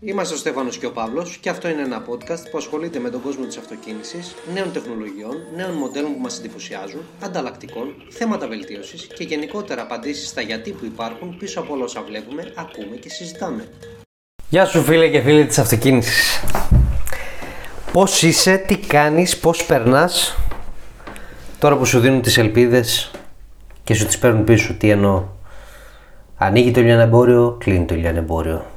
Είμαστε ο Στέφανος και ο Παύλος και αυτό είναι ένα podcast που ασχολείται με τον κόσμο της αυτοκίνησης, νέων τεχνολογιών, νέων μοντέλων που μας εντυπωσιάζουν, ανταλλακτικών, θέματα βελτίωσης και γενικότερα απαντήσεις στα γιατί που υπάρχουν πίσω από όλα όσα βλέπουμε, ακούμε και συζητάμε. Γεια σου φίλε και φίλοι της αυτοκίνησης. Πώς είσαι, τι κάνεις, πώς περνάς; Τώρα που σου δίνουν τις ελπίδες και σου τις παίρνουν πίσω, τι εννοώ; Ανοίγει το λιανεμπόριο, κλείνει το λιανεμπόριο.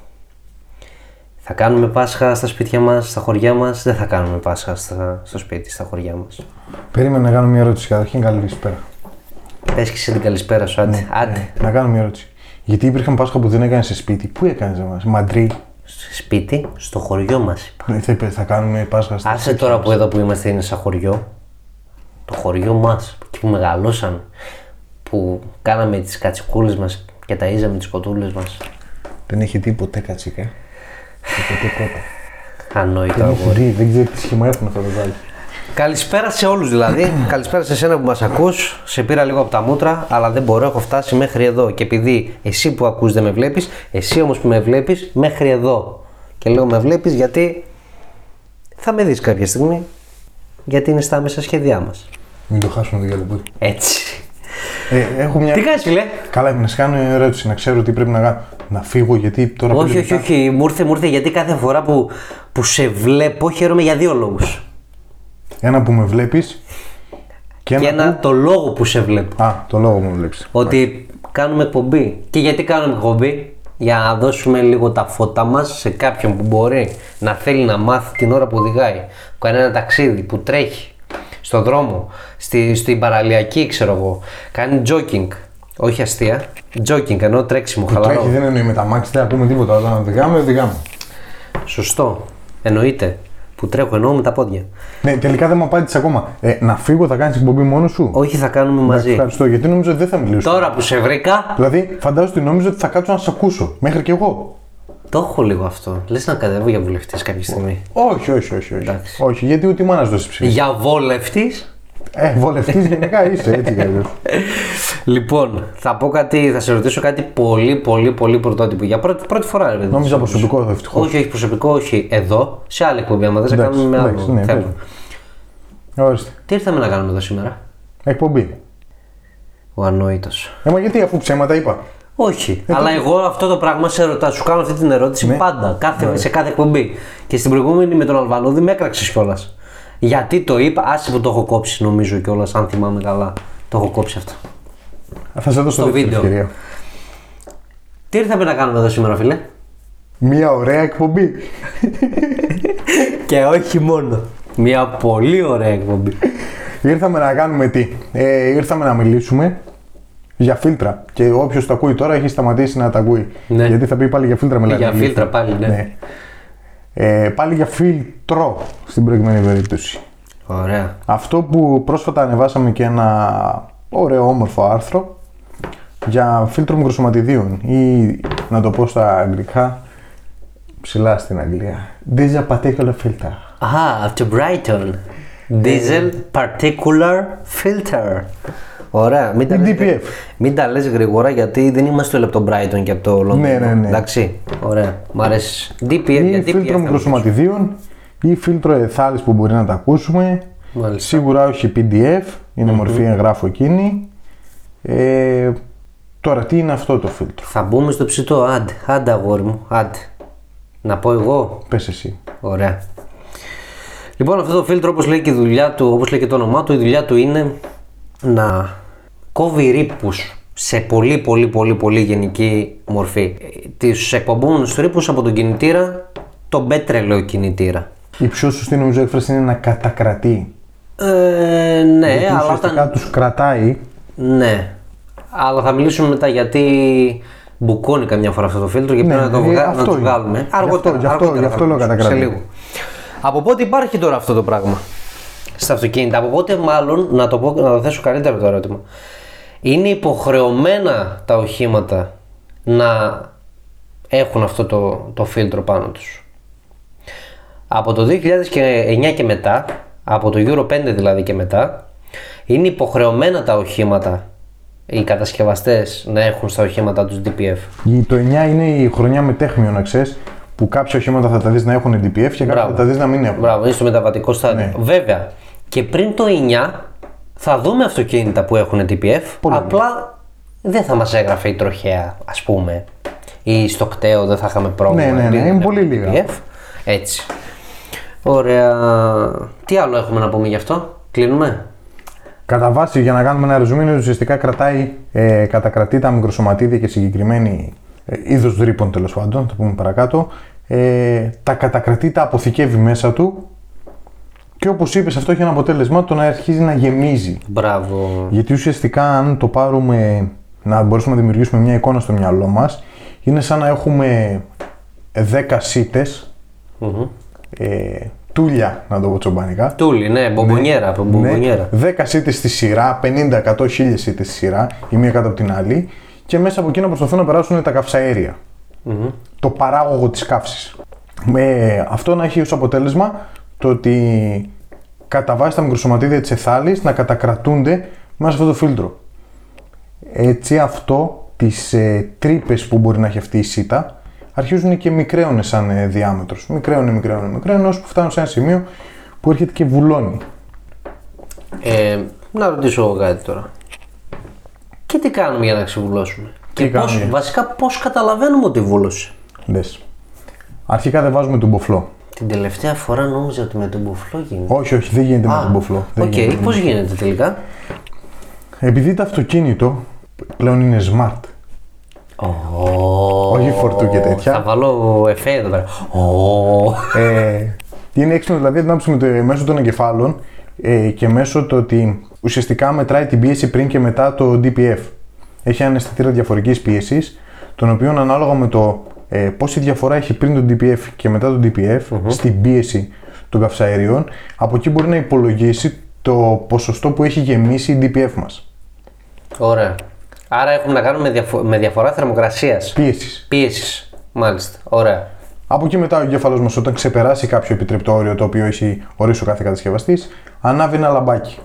Θα κάνουμε Πάσχα στα σπίτια μας, στα χωριά μας, δεν θα κάνουμε Πάσχα στα, στο σπίτι, στα χωριά μας. Περίμενα να κάνω μια ερώτηση καταρχήν. Καλησπέρα. Πες και εσύ την καλησπέρα σου, άντε. άντε. Ναι, να κάνω μια ερώτηση. Γιατί υπήρχαν Πάσχα που δεν έκανες σε σπίτι. Πού έκανες εμά, Μαντρί; Σε σπίτι, στο χωριό μας. Ναι, θα, είπες, θα κάνουμε Πάσχα στα Άσε τώρα που εδώ που είμαστε είναι σαν χωριό. Το χωριό μας, εκεί που μεγαλώσαν, που κάναμε τις κατσικούλες μας και ταΐζαμε τις κοτούλες μας. Δεν έχει τίποτε κατσίκα. Τίποτε κότα. Ανόητο Δεν έχει αγόρι. δει, δεν ξέρει τι σχήμα έχουν αυτά τα βάλει. Καλησπέρα σε όλους δηλαδή. Καλησπέρα σε εσένα που μας ακούς. Σε πήρα λίγο από τα μούτρα, αλλά δεν μπορώ, έχω φτάσει μέχρι εδώ. Και επειδή εσύ που ακούς δεν με βλέπεις, εσύ όμως που με βλέπεις, μέχρι εδώ. Και λέω με βλέπεις γιατί θα με δεις κάποια στιγμή. Γιατί είναι στα μέσα σχέδιά μας. Μην το χάσουμε το γυαλί Έτσι. Ε, έχω μια... Τι κάνεις φίλε; Καλά, να σε κάνω μια ερώτηση, να ξέρω τι πρέπει να κάνω. Να φύγω γιατί τώρα. όχι, πέντε όχι, λεπτά- όχι. Μου ήρθε, μου ήρθε γιατί κάθε φορά που, που σε βλέπω χαίρομαι για δύο λόγους. Ένα που με βλέπεις. Και ένα. Και ένα το λόγο που σε βλέπω. που- Α, το λόγο μου βλέπεις. ότι κάνουμε εκπομπή. Και γιατί κάνουμε εκπομπή, για να δώσουμε λίγο τα φώτα μας σε κάποιον που μπορεί να θέλει να μάθει την ώρα που οδηγάει, που κάνει ένα ταξίδι, που τρέχει στο δρόμο, στη, στην παραλιακή ξέρω εγώ, κάνει jogging, όχι αστεία, jogging ενώ τρέξιμο, χαλαρό. Τρέχει, δεν εννοεί με τα μάξι, δεν ακούμε τίποτα. Όταν οδηγάμε, οδηγάμε. Σωστό, εννοείται, που τρέχω εννοώ με τα πόδια. Ναι, τελικά δεν μου απάντησες ακόμα. Ε, να φύγω, θα κάνεις εκπομπή μόνος σου; Όχι θα κάνουμε μαζί. Ευχαριστώ, γιατί νόμιζα ότι δεν θα μιλήσω. Τώρα που σε βρήκα, Δηλαδή, φαντάζομαι ότι νόμιζα ότι θα κάτσω να σε ακούσω. Μέχρι και εγώ. Το έχω λίγο αυτό. Λες να κατέβω για βουλευτής κάποια στιγμή. Όχι, όχι, όχι. Όχι, Εντάξει. όχι γιατί ούτε η μάνα δώσει ψήφι. Για βόλευτης, Ε, βολευτής γενικά είσαι, έτσι κι αλλιώς. Λοιπόν, θα πω κάτι, θα σε ρωτήσω κάτι πολύ, πολύ, πολύ πρωτότυπο. Για πρώτη, πρώτη φορά, ρε παιδί. μου. Νόμιζα προσωπικό, ευτυχώς. Όχι, όχι προσωπικό, όχι εδώ, σε άλλη εκπομπή. Άμα δεν σε Εντάξει, κάνουμε με εντάξει, άλλο ναι, θέμα. πες. Ορίστε. Τι ήρθαμε να κάνουμε εδώ σήμερα, Εκπομπή. Ο ανόητος. Ε, μα γιατί αφού ψέματα είπα. Όχι, αλλά εγώ αυτό το πράγμα σε ρωτά, σου κάνω αυτή την ερώτηση Ναι. πάντα, κάθε, σε κάθε εκπομπή. Και στην προηγούμενη με τον Αλβανούδη με έκραξες κιόλας. Γιατί το είπα, άσε που το έχω κόψει νομίζω κιόλας, αν θυμάμαι καλά. Το έχω κόψει αυτό. Θα σε δώσω Στο δεύτερη βίντεο. ευκαιρία. Τι ήρθαμε να κάνουμε εδώ σήμερα, φίλε; Μια ωραία εκπομπή. Και όχι μόνο. Μια πολύ ωραία εκπομπή. Ήρθαμε να κάνουμε τι; Ε, ήρθαμε να μιλήσουμε για φίλτρα. Και όποιος το ακούει τώρα έχει σταματήσει να τα ακούει. Ναι. Γιατί θα πει πάλι για φίλτρα μιλάει. Για φίλτρα πάλι, ναι. Ε, πάλι για φίλτρο στην προηγούμενη περίπτωση. Ωραία. Αυτό που πρόσφατα ανεβάσαμε και ένα ωραίο όμορφο άρθρο για φίλτρο μικροσωματιδίων ή να το πω στα αγγλικά ψηλά στην Αγγλία. Diesel particular filter. Α, από το Brighton. Diesel Particular Filter. Ωραία. Μην τα, Η λες, DPF. μην τα λες γρήγορα γιατί δεν είμαστε όλοι από το Brighton και από το London. Ναι, ναι, ναι. Εντάξει. Ωραία. Μ' αρέσεις. DPF, Ή για DPF. φίλτρο θα μικροσωματιδίων ή φίλτρο εθάλης που μπορεί να τα ακούσουμε. Μάλιστα. Σίγουρα όχι PDF, είναι μορφή εγγράφου εκείνη. Ε, τώρα τι είναι αυτό το φίλτρο; Θα μπούμε στο ψητό. Άντε, άντε αγόρι μου. Άντε. Να πω εγώ. Πες εσύ. Ωραία. Λοιπόν, αυτό το φίλτρο, όπως λέει και η δουλειά του, όπως λέει και το όνομά του, η δουλειά του είναι να κόβει ρήπους σε πολύ πολύ πολύ πολύ γενική μορφή. Τις εκπομπούμενους ρήπους από τον κινητήρα, τον πέτρελαιο κινητήρα. Η πιο σωστή νομίζω έκφραση είναι να κατακρατεί. Ε, ναι, Γιατί αλλά ουσιαστικά όταν... τους κρατάει Ναι. Αλλά θα μιλήσουμε μετά γιατί μπουκώνει καμιά φορά αυτό το φίλτρο και Ναι, πρέπει να το, ε, βγα... αυτό να το είναι. βγάλουμε. Γι' Αργότερα, αυτό- γι' αυτό- αργότερα γι' αυτό θα λέω πούμε, κατακράτη. Σε λίγο. Από πότε υπάρχει τώρα αυτό το πράγμα στα αυτοκίνητα, από πότε μάλλον, να το, πω, να το θέσω καλύτερα το ερώτημα, είναι υποχρεωμένα τα οχήματα να έχουν αυτό το, το φίλτρο πάνω τους. Από το 2009 και μετά, από το Euro 5 δηλαδή και μετά, είναι υποχρεωμένα τα οχήματα, οι κατασκευαστές να έχουν στα οχήματα τους DPF. Η- Το 9 είναι η χρονιά με τέχμιο, να ξέρεις, που κάποια οχήματα θα τα δεις να έχουν DPF και κάποια Μπράβο. θα τα δεις να μην έχουν. Μπράβο, είναι στο μεταβατικό στάδιο. Ναι. Βέβαια, και πριν το 9 θα δούμε αυτοκίνητα που έχουν TPF. Πολύ απλά δεν θα μας έγραφε η τροχέα, ας πούμε. Ή στο κταίο δεν θα είχαμε πρόβλημα. Ναι, ναι, ναι, επειδή δεν είναι έχουν πολύ λίγα. TPF. Έτσι. Ωραία. Τι άλλο έχουμε να πούμε γι' αυτό, κλείνουμε; Κατά βάση, για να κάνουμε ένα ρεζουμί, ουσιαστικά κρατάει, ε, κατακρατεί τα μικροσωματίδια και συγκεκριμένη ε, είδος ρήπων τέλος πάντων, θα το πούμε παρακάτω. Ε, τα κατακρατεί, τα αποθηκεύει μέσα του και όπως είπες, αυτό έχει ένα αποτέλεσμα το να αρχίζει να γεμίζει. Μπράβο. Γιατί ουσιαστικά, αν το πάρουμε να μπορέσουμε να δημιουργήσουμε μια εικόνα στο μυαλό μας, είναι σαν να έχουμε 10 σίτες, Μμμ. ε, τούλια, να το πω τσομπανικά, Τούλι, ναι, μπομπονιέρα. από μπομπονιέρα. Ναι, 10 σίτες στη σειρά, 50, 100, 1000 σίτες στη σειρά, η μία κάτω από την άλλη, και μέσα από εκεί να προσπαθούν να περάσουν τα καυσαέρια. Μμμ. Το παράγωγο της καύσης. Με αυτό να έχει ως αποτέλεσμα το ότι κατά βάση τα μικροσωματίδια της εθάλης να κατακρατούνται μέσα σε αυτό το φίλτρο. Έτσι αυτό τις ε, τρύπες που μπορεί να έχει αυτή η σίτα αρχίζουν και μικραίνουνε σαν ε, διάμετρος. Μικραίνουνε, μικραίνουνε, μικραίνουνε, ώσπου φτάνουν σε ένα σημείο που έρχεται και βουλώνει. Ε, να ρωτήσω εγώ κάτι τώρα. Και τι κάνουμε για να ξεβουλώσουμε; Τι και πώς, κάνουμε; βασικά πώς καταλαβαίνουμε ότι βούλωσε; Δες. Αρχικά δεν βάζουμε τον μπουφλό. Την τελευταία φορά νόμιζα ότι με τον μπουφλό γίνεται. Όχι, όχι, δεν γίνεται με Α, τον μπουφλό. Δεν Οκ, γίνεται. πώς γίνεται τελικά; Επειδή το αυτοκίνητο πλέον είναι smart. Όχι φορτού και τέτοια. Θα βάλω εφέ εδώ πέρα. Ω. ε, είναι έξυπνο δηλαδή αντιμετώπιση με το, μέσω των εγκεφάλων ε, και μέσω το ότι ουσιαστικά μετράει την πίεση πριν και μετά το DPF. Έχει ένα αισθητήρα διαφορικής πίεσης, τον οποίο ανάλογα με το ε, πόση διαφορά έχει πριν το DPF και μετά το DPF στην πίεση των καυσαερίων, από εκεί μπορεί να υπολογίσει το ποσοστό που έχει γεμίσει η DPF μας. Ωραία. Άρα έχουμε να κάνουμε με, διαφο- με διαφορά θερμοκρασίας. Πίεσης. Πίεσης. Μάλιστα. Ωραία. Από εκεί μετά ο εγκέφαλος μας, όταν ξεπεράσει κάποιο επιτρεπτό όριο το οποίο έχει ορίσει ο κάθε κατασκευαστής, ανάβει ένα λαμπάκι.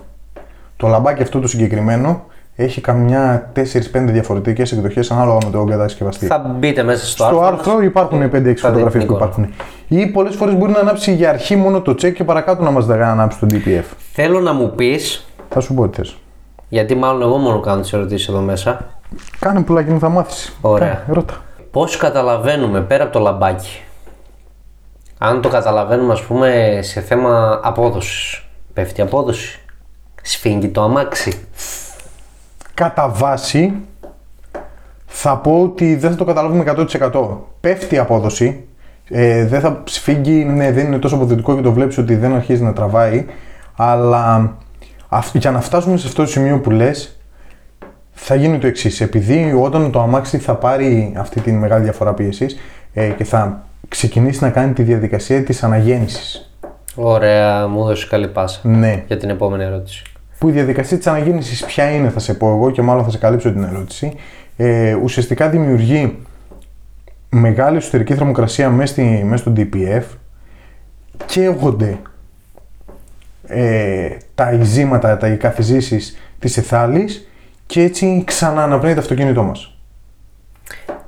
Το λαμπάκι αυτό το συγκεκριμένο έχει καμιά 4-5 διαφορετικές εκδοχές ανάλογα με τον κατασκευαστή. Θα μπείτε μέσα στο, Στο άρθρο. άρθρο υπάρχουν 5-6 δείτε φωτογραφίες την που εικόνα. υπάρχουν. Ή πολλές φορές μπορεί να ανάψει για αρχή μόνο το check και παρακάτω να μας δει να ανάψει το DPF. Θέλω να μου πεις, Θα σου πω τι θες. γιατί μάλλον εγώ μόνο κάνω τις ερωτήσεις εδώ μέσα, Κάνε πουλάκι μου, θα μάθεις. Ωραία. Ρώτα. Πώς καταλαβαίνουμε πέρα από το λαμπάκι, αν το καταλαβαίνουμε ας πούμε σε θέμα απόδοσης, πέφτει η απόδοση, σφίγγει το αμάξι. Κατά βάση θα πω ότι δεν θα το καταλάβουμε 100%. Πέφτει η απόδοση, ε, δεν θα σφίγγει, ναι, δεν είναι τόσο αποδοτικό και το βλέπεις ότι δεν αρχίζει να τραβάει, αλλά αυ- για να φτάσουμε σε αυτό το σημείο που λες, θα γίνει το εξής. Επειδή όταν το αμάξι θα πάρει αυτή τη μεγάλη διαφορά πίεσης ε, και θα ξεκινήσει να κάνει τη διαδικασία της αναγέννησης. Ωραία, μου έδωσες καλή πάσα Ναι. για την επόμενη ερώτηση. Που η διαδικασία της αναγέννησης ποια είναι θα σε πω εγώ και μάλλον θα σε καλύψω την ερώτηση ε, ουσιαστικά δημιουργεί μεγάλη εσωτερική θερμοκρασία μέσα, στη, μέσα στο DPF καίγονται ε, τα ειζήματα, τα καθιζήσεις της εθάλης και έτσι ξανααναπνέει το αυτοκίνητό μας.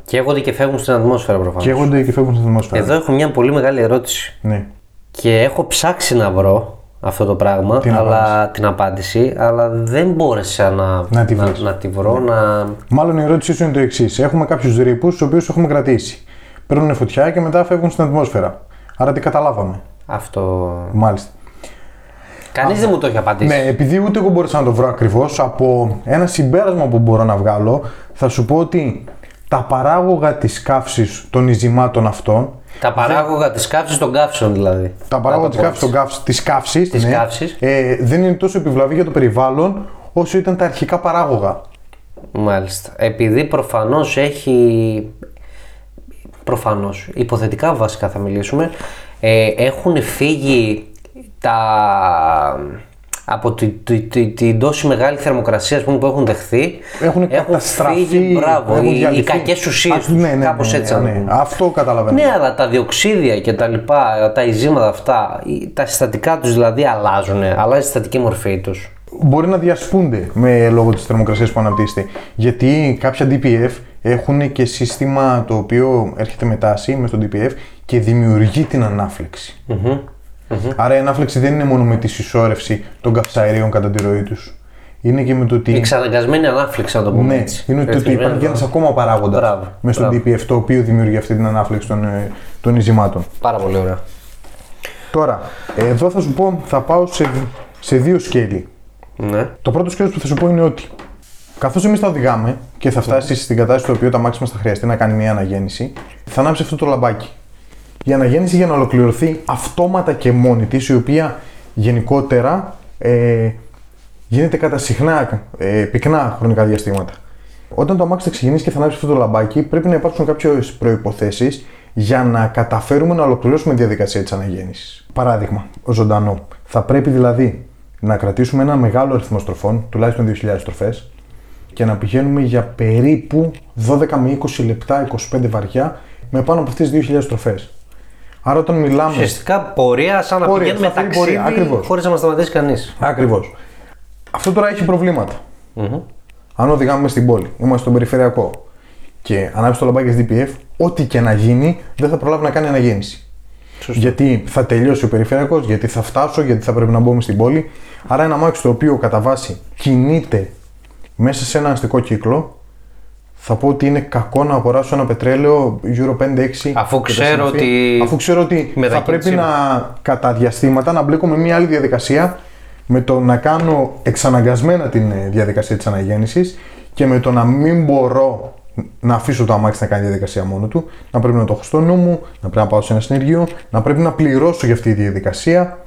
Καίγονται και φεύγουν στην ατμόσφαιρα προφανώς. Καίγονται και φεύγουν στην ατμόσφαιρα. Εδώ έχω μια πολύ μεγάλη ερώτηση Ναι. και έχω ψάξει να βρω αυτό το πράγμα, Την αλλά, την απάντηση, αλλά δεν μπόρεσα να, Να τη να, βρεις. να τη βρω, να... Μάλλον η ερώτησή σου είναι το εξής. Έχουμε κάποιους ρήπους, τους οποίους έχουμε κρατήσει. Παίρνουν φωτιά και μετά φεύγουν στην ατμόσφαιρα. Άρα τι καταλάβαμε. Αυτό... Μάλιστα. Κανείς δεν μου το έχει απαντήσει. Ναι, επειδή ούτε εγώ μπορούσα να το βρω ακριβώς, από ένα συμπέρασμα που μπορώ να βγάλω, θα σου πω ότι τα παράγωγα της καύσης των ειζημάτων αυτών, Τα παράγωγα της καύσης των καύσεων δηλαδή. τα παράγωγα Να της το πω καύσης των καύσης, της καύσης, Της ναι, καύσης. ε, δεν είναι τόσο επιβλαβή για το περιβάλλον όσο ήταν τα αρχικά παράγωγα. Μάλιστα. Επειδή προφανώς έχει... Προφανώς, υποθετικά βασικά θα μιλήσουμε, ε, έχουν φύγει τα... από τη, τη, τη- την τόση μεγάλη θερμοκρασία ας πούμε, που έχουν δεχθεί. Έχουν καταστραφεί. φύγει, μπράβο, έχουν οι, οι διαλυθεί. κακές ουσίες Α, τους, ναι, ναι, κάπως ναι, έτσι ναι, να το ναι. πούμε. Αυτό καταλαβαίνω. Ναι, αλλά τα διοξίδια και τα λοιπά, τα ειζήματα αυτά, οι- τα συστατικά τους δηλαδή αλλάζουν, αλλάζει η συστατική μορφή τους. μπορεί να διασπούνται με λόγω της θερμοκρασίας που αναπτύσσεται. Γιατί κάποια DPF έχουν και σύστημα το οποίο έρχεται με τάση μες στο DPF και δημιουργεί την αναφλεξη Άρα η ανάφλεξη δεν είναι μόνο με τη συσσόρευση των καυσαερίων κατά τη ροή τους. Είναι και με το ότι. Εξαναγκασμένη ανάφλεξη, να το πούμε Ναι, έτσι. είναι ότι Ρυθμισμένη υπάρχει ένας ανάφλεξη. ακόμα παράγοντας Μπράβο, μέσα στο μπράβο. DPF το οποίο δημιουργεί αυτή την ανάφλεξη των, ε, των ειζημάτων. Πάρα πολύ ωραία. Τώρα, εδώ θα σου πω, θα πάω σε, σε δύο σκέλη. Ναι. Το πρώτο σκέλος που θα σου πω είναι ότι καθώς εμείς τα οδηγάμε και θα φτάσεις στην κατάσταση στο οποίο το αμάξι μα θα χρειαστεί να κάνει μια αναγέννηση, θα ανάψει αυτό το λαμπάκι. Η αναγέννηση για να ολοκληρωθεί αυτόματα και μόνη της, η οποία γενικότερα ε, γίνεται κατά συχνά, ε, πυκνά χρονικά διαστήματα. Όταν το αμάξι θα ξεκινήσει και θα ανάψει αυτό το λαμπάκι, πρέπει να υπάρξουν κάποιες προποθέσει για να καταφέρουμε να ολοκληρώσουμε τη διαδικασία της αναγέννησης. Παράδειγμα, ζωντανό. Θα πρέπει δηλαδή να κρατήσουμε ένα μεγάλο αριθμό στροφών, τουλάχιστον 2.000 στροφές, και να πηγαίνουμε για περίπου 12 με 20 λεπτά, 25 βαριά, με πάνω από αυτές τις 2.000 στροφές. Άρα όταν μιλάμε. Ουσιαστικά πορεία σαν να Πορεία, πηγαίνουμε σταθερή πορεία, ταξίδι ακριβώς. χωρίς να μας σταματήσει κανείς. Ακριβώς. Αυτό τώρα έχει προβλήματα. Αν οδηγάμε στην πόλη, είμαστε στον περιφερειακό και ανάψει το λαμπάκι SDPF, ό,τι και να γίνει δεν θα προλάβει να κάνει αναγέννηση. Γιατί θα τελειώσει ο περιφερειακός, γιατί θα φτάσω, γιατί θα πρέπει να μπούμε στην πόλη. Άρα ένα αμάξι το οποίο κατά βάση κινείται μέσα σε ένα αστικό κύκλο, θα πω ότι είναι κακό να αγοράσω ένα πετρέλαιο Euro 5-6. Αφού και τα ξέρω συναφή. ότι Αφού ξέρω ότι θα μετακίνηση πρέπει είναι. να κατά διαστήματα να μπλέκω με μια άλλη διαδικασία με το να κάνω εξαναγκασμένα την ε, διαδικασία της αναγέννησης και με το να μην μπορώ να αφήσω το αμάξι να κάνει διαδικασία μόνο του, να πρέπει να το έχω στο νου μου, να πρέπει να πάω σε ένα συνεργείο, να πρέπει να πληρώσω για αυτή τη διαδικασία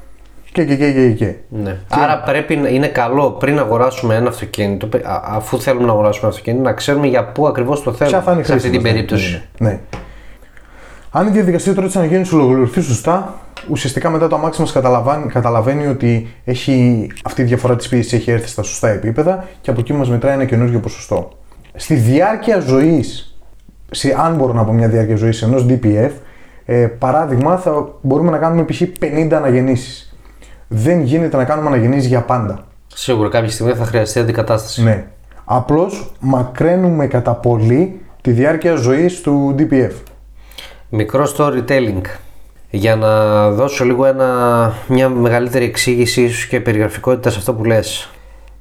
και και και και και. Ναι. Άρα πρέπει να είναι καλό πριν αγοράσουμε ένα αυτοκίνητο, πε- α- αφού θέλουμε να αγοράσουμε ένα αυτοκίνητο, να ξέρουμε για πού ακριβώς το θέλουμε. Ποια θα είναι η σε αυτή χρήση την μας, ναι. περίπτωση. Ναι. ναι. Αν η διαδικασία τώρα της αναγέννηση ολοκληρωθεί σωστά, ουσιαστικά μετά το αμάξι μας καταλαβαίνει, καταλαβαίνει ότι έχει, αυτή η διαφορά της πίεσης έχει έρθει στα σωστά επίπεδα και από εκεί μας μετράει ένα καινούργιο ποσοστό. Στη διάρκεια ζωής, αν μπορώ να πω μια διάρκεια ζωής ενός DPF, ε, παράδειγμα, θα μπορούμε να κάνουμε π.χ. 50 αναγεννήσεις. Δεν γίνεται να κάνουμε αναγεννήσεις για πάντα. Σίγουρα κάποια στιγμή θα χρειαστεί αντικατάσταση. Ναι. Απλώς μακραίνουμε κατά πολύ τη διάρκεια ζωής του DPF. Μικρό storytelling. Για να δώσω λίγο ένα, μια μεγαλύτερη εξήγηση ίσως και περιγραφικότητα σε αυτό που λες.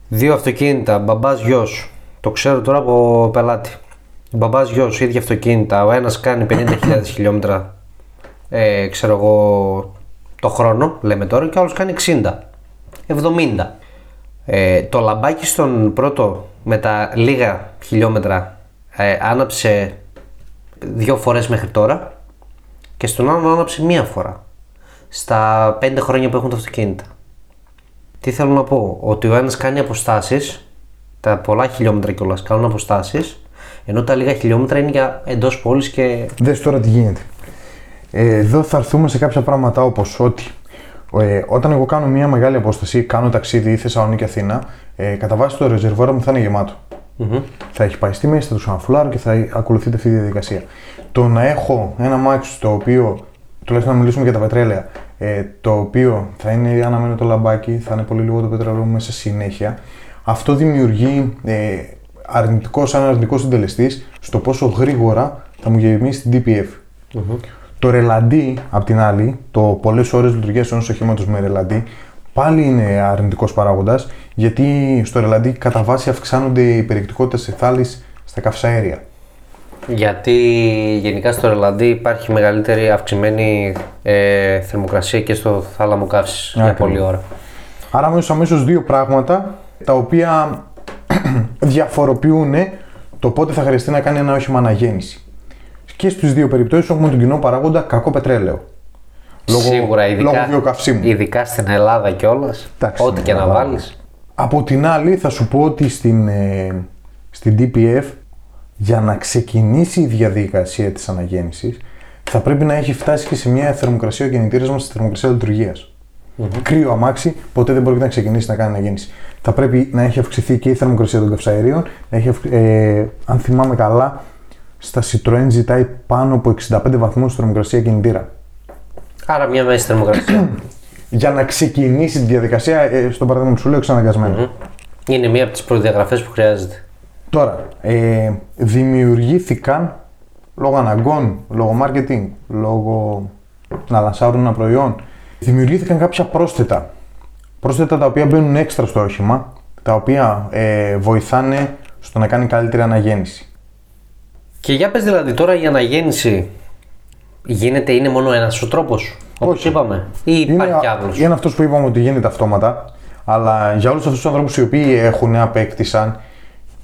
Δύο αυτοκίνητα, μπαμπάς γιος. Το ξέρω τώρα από πελάτη. Μπαμπάς γιος, ίδια αυτοκίνητα. Ο ένας κάνει 50.000 χιλιόμετρα, ε, ξέρω εγώ, το χρόνο, λέμε τώρα, και ο άλλος κάνει 60. 70. Ε, το λαμπάκι στον πρώτο με τα λίγα χιλιόμετρα ε, άναψε δύο φορές μέχρι τώρα και στον άλλον άναψε μία φορά στα πέντε χρόνια που έχουν τα αυτοκίνητα. Τι θέλω να πω, ότι ο ένας κάνει αποστάσεις, τα πολλά χιλιόμετρα κιόλας κάνουν αποστάσεις, ενώ τα λίγα χιλιόμετρα είναι για εντός πόλης και Δες τώρα τι γίνεται. Ε, εδώ θα έρθουμε σε κάποια πράγματα όπως ότι ε, όταν εγώ κάνω μια μεγάλη απόσταση, κάνω ταξίδι ή Θεσσαλονίκη Αθήνα, ε, κατά βάση το ρεζερβόρα μου θα είναι γεμάτο. Θα έχει πάει στη μέση, θα το ξαναφουλάρω και θα ακολουθείται αυτή η διαδικασία. Το να έχω ένα μάξι το οποίο, τουλάχιστον να μιλήσουμε για τα πετρέλαια, ε, το οποίο θα είναι αναμένο το λαμπάκι, θα είναι πολύ λίγο το πετρέλαιο μου μέσα συνέχεια, αυτό δημιουργεί ε, αρνητικό, σαν αρνητικός συντελεστής στο πόσο γρήγορα θα μου γεμίσει την DPF. Το ρελαντί, απ' την άλλη, το πολλές ώρες λειτουργίας ενός οχήματος με ρελαντί, πάλι είναι αρνητικός παράγοντας, γιατί στο ρελαντί κατά βάση αυξάνονται οι περιεκτικότητες εθάλης στα καυσαέρια. γιατί γενικά στο Ρελαντί υπάρχει μεγαλύτερη αυξημένη ε, θερμοκρασία και στο θάλαμο καύσης για Ακριβώς. πολλή ώρα. Άρα αμέσως αμέσως δύο πράγματα τα οποία διαφοροποιούν το πότε θα χρειαστεί να κάνει ένα όχημα αναγέννηση. Και στις δύο περιπτώσεις έχουμε τον κοινό παράγοντα κακό πετρέλαιο. Λόγω, Σίγουρα, ειδικά, λόγω βιοκαυσίμου. ειδικά στην Ελλάδα κιόλας. Εντάξει, Ό,τι ναι, και να Ελλάδα. βάλεις. Από την άλλη θα σου πω ότι στην, ε, στην DPF για να ξεκινήσει η διαδικασία της αναγέννησης θα πρέπει να έχει φτάσει και σε μια θερμοκρασία ο κινητήρας μας στη θερμοκρασία λειτουργίας. Κρύο αμάξι, ποτέ δεν πρόκειται να ξεκινήσει να κάνει αναγέννηση. Θα πρέπει να έχει αυξηθεί και η θερμοκρασία των καυσαερίων. Να έχει, αυξ- ε, αν θυμάμαι καλά, στα Citroën ζητάει πάνω από 65 βαθμούς θερμοκρασία κινητήρα. Άρα μια μέση θερμοκρασία. Για να ξεκινήσει τη διαδικασία, ε, στον παράδειγμα που σου λέω, εξαναγκασμένα. Είναι μία από τις προδιαγραφές που χρειάζεται. Τώρα, ε, δημιουργήθηκαν λόγω αναγκών, λόγω marketing, λόγω να λανσάρουν ένα προϊόν. Δημιουργήθηκαν κάποια πρόσθετα. Πρόσθετα τα οποία μπαίνουν έξτρα στο όχημα, τα οποία ε, βοηθάνε στο να κάνει καλύτερη αναγέννηση. Και για πες δηλαδή τώρα η αναγέννηση γίνεται, είναι μόνο ένας ο τρόπος, όπως Όχι. είπαμε, ή υπάρχει κι άλλος; είναι αυτός που είπαμε ότι γίνεται αυτόματα, αλλά για όλους αυτούς τους ανθρώπους οι οποίοι έχουν, απέκτησαν,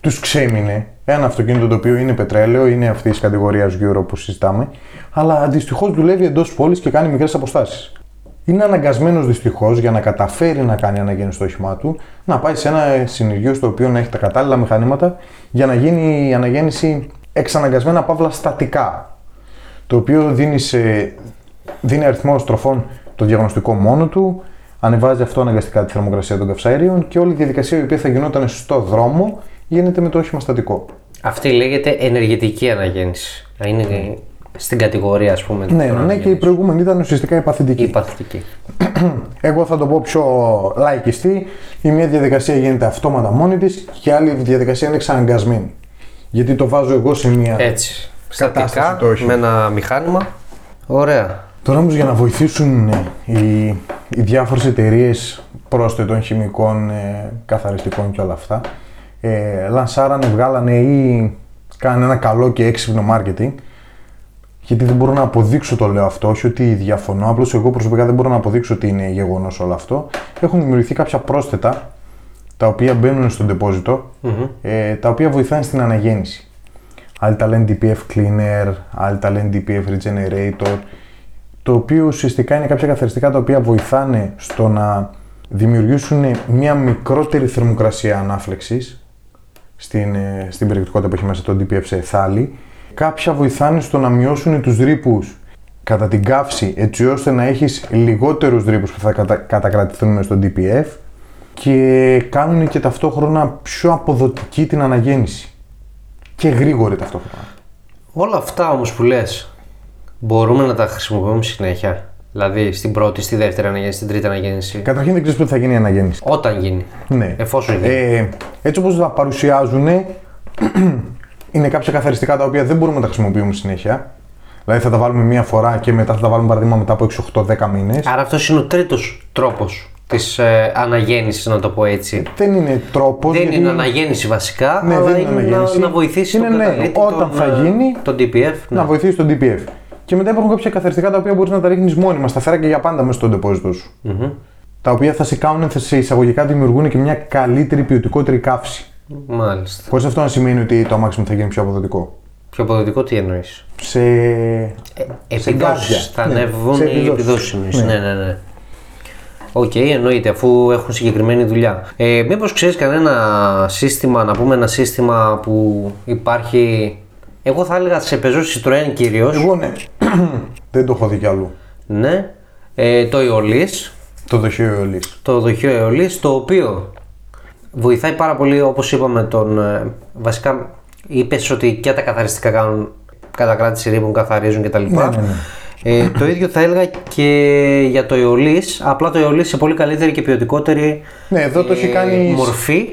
τους ξέμεινε ένα αυτοκίνητο το οποίο είναι πετρέλαιο, είναι αυτή της κατηγορίας Euro που συζητάμε, αλλά δυστυχώς δουλεύει εντός πόλης και κάνει μικρές αποστάσεις. Είναι αναγκασμένος δυστυχώς για να καταφέρει να κάνει αναγέννηση στο όχημά του να πάει σε ένα συνεργείο στο οποίο να έχει τα κατάλληλα μηχανήματα για να γίνει η αναγέννηση εξαναγκασμένα παύλα στατικά. Το οποίο δίνει, σε, δίνει αριθμό στροφών το διαγνωστικό μόνο του, ανεβάζει αυτό αναγκαστικά τη θερμοκρασία των καυσαέριων και όλη η διαδικασία η οποία θα γινόταν στο δρόμο γίνεται με το όχημα στατικό. Αυτή λέγεται ενεργητική αναγέννηση. Να είναι στην κατηγορία, ας πούμε. Ναι, των ναι, ναι, και η αναγέννησης. προηγούμενη ήταν ουσιαστικά η παθητική. Η παθητική. Εγώ θα το πω πιο λαϊκιστή. Η μία διαδικασία γίνεται αυτόματα μόνη της και η άλλη διαδικασία είναι εξαναγκασμένη. Γιατί το βάζω εγώ σε μία. Έτσι. Κατάσταση Στατικά, το όχημα. με ένα μηχάνημα. Ωραία. Τώρα όμως για να βοηθήσουν ε, οι, οι διάφορες εταιρείες πρόσθετων χημικών, ε, καθαριστικών και όλα αυτά, ε, λανσάρανε, βγάλανε ή κάνανε ένα καλό και έξυπνο marketing. Γιατί δεν μπορώ να αποδείξω το λέω αυτό, όχι ότι διαφωνώ. Απλώς εγώ προσωπικά δεν μπορώ να αποδείξω ότι είναι γεγονός όλο αυτό. Έχουν δημιουργηθεί κάποια πρόσθετα τα οποία μπαίνουν στο ντεπόζιτο, ε, τα οποία βοηθάνε στην αναγέννηση. Άλλοι τα λένε DPF Cleaner, άλλοι τα λένε DPF Regenerator, το οποίο ουσιαστικά είναι κάποια καθαριστικά τα οποία βοηθάνε στο να δημιουργήσουν μια μικρότερη θερμοκρασία ανάφλεξης στην, ε, στην περιεκτικότητα που έχει μέσα το DPF σε εθάλη. Κάποια βοηθάνε στο να μειώσουν τους ρήπους κατά την καύση έτσι ώστε να έχεις λιγότερους ρήπους που θα κατα, κατακρατηθούν μέσα στο DPF και κάνουν και ταυτόχρονα πιο αποδοτική την αναγέννηση και γρήγορη ταυτόχρονα. Όλα αυτά όμως που λες, μπορούμε να τα χρησιμοποιούμε συνέχεια; Δηλαδή στην πρώτη, στη δεύτερη αναγέννηση, στην τρίτη αναγέννηση; Καταρχήν δεν ξέρεις πότε θα γίνει η αναγέννηση. Όταν γίνει. Ναι. Εφόσον γίνει. Ε, έτσι όπως τα παρουσιάζουν, είναι κάποια καθαριστικά τα οποία δεν μπορούμε να τα χρησιμοποιούμε συνέχεια. Δηλαδή θα τα βάλουμε μία φορά και μετά θα τα βάλουμε παράδειγμα μετά από 6-8-10 μήνες. Άρα αυτός είναι ο τρίτος τρόπος της ε, αναγέννησης, να το πω έτσι. Δεν είναι τρόπος. Δεν γιατί- είναι αναγέννηση βασικά, Ναι, αλλά δεν είναι είναι να, αναγέννηση. να βοηθήσει Είναι, τον ναι, καταλήτη, όταν τον, θα ε, γίνει, τον DPF. να ναι. βοηθήσει τον DPF. Και μετά υπάρχουν κάποια καθαριστικά τα οποία μπορείς να τα ρίχνεις μόνιμα σταθερά και για πάντα μέσα στο ντεπόζιτο σου. Τα οποία θα σε κάνουν, θα σε εισαγωγικά δημιουργούν και μια καλύτερη ποιοτικότερη καύση. Μάλιστα. Χωρίς αυτό να σημαίνει ότι το αμάξι μου θα γίνει πιο αποδοτικό. Πιο αποδοτικό τι εννοείς; Σε. Επιδόσεις. γκάζια. Θα Ναι, ανεβούν σε οι επιδόσεις. επιδόσεις εννοείς. Ναι. Ναι, ναι, ναι. Οκ, εννοείται, αφού έχουν συγκεκριμένη δουλειά. Ε, μήπως ξέρεις κανένα σύστημα, να πούμε ένα σύστημα που υπάρχει, εγώ θα έλεγα σε πεζό Citroën κυρίως, Εγώ ναι. Δεν το έχω δει κι αλλού. ναι, ε, το Aeolis, Το δοχείο Ιωλή. το δοχείο Aeolis, το οποίο βοηθάει πάρα πολύ, όπως είπαμε, τον, ε, βασικά είπες ότι και τα καθαριστικά κάνουν κατακράτηση ρήπων, καθαρίζουν κτλ. Ναι, ναι, ναι. Ε, το ίδιο θα έλεγα και για το Aeolis, απλά το Aeolis σε πολύ καλύτερη και ποιοτικότερη Ναι, εδώ το έχει ε, κάνει. μορφή,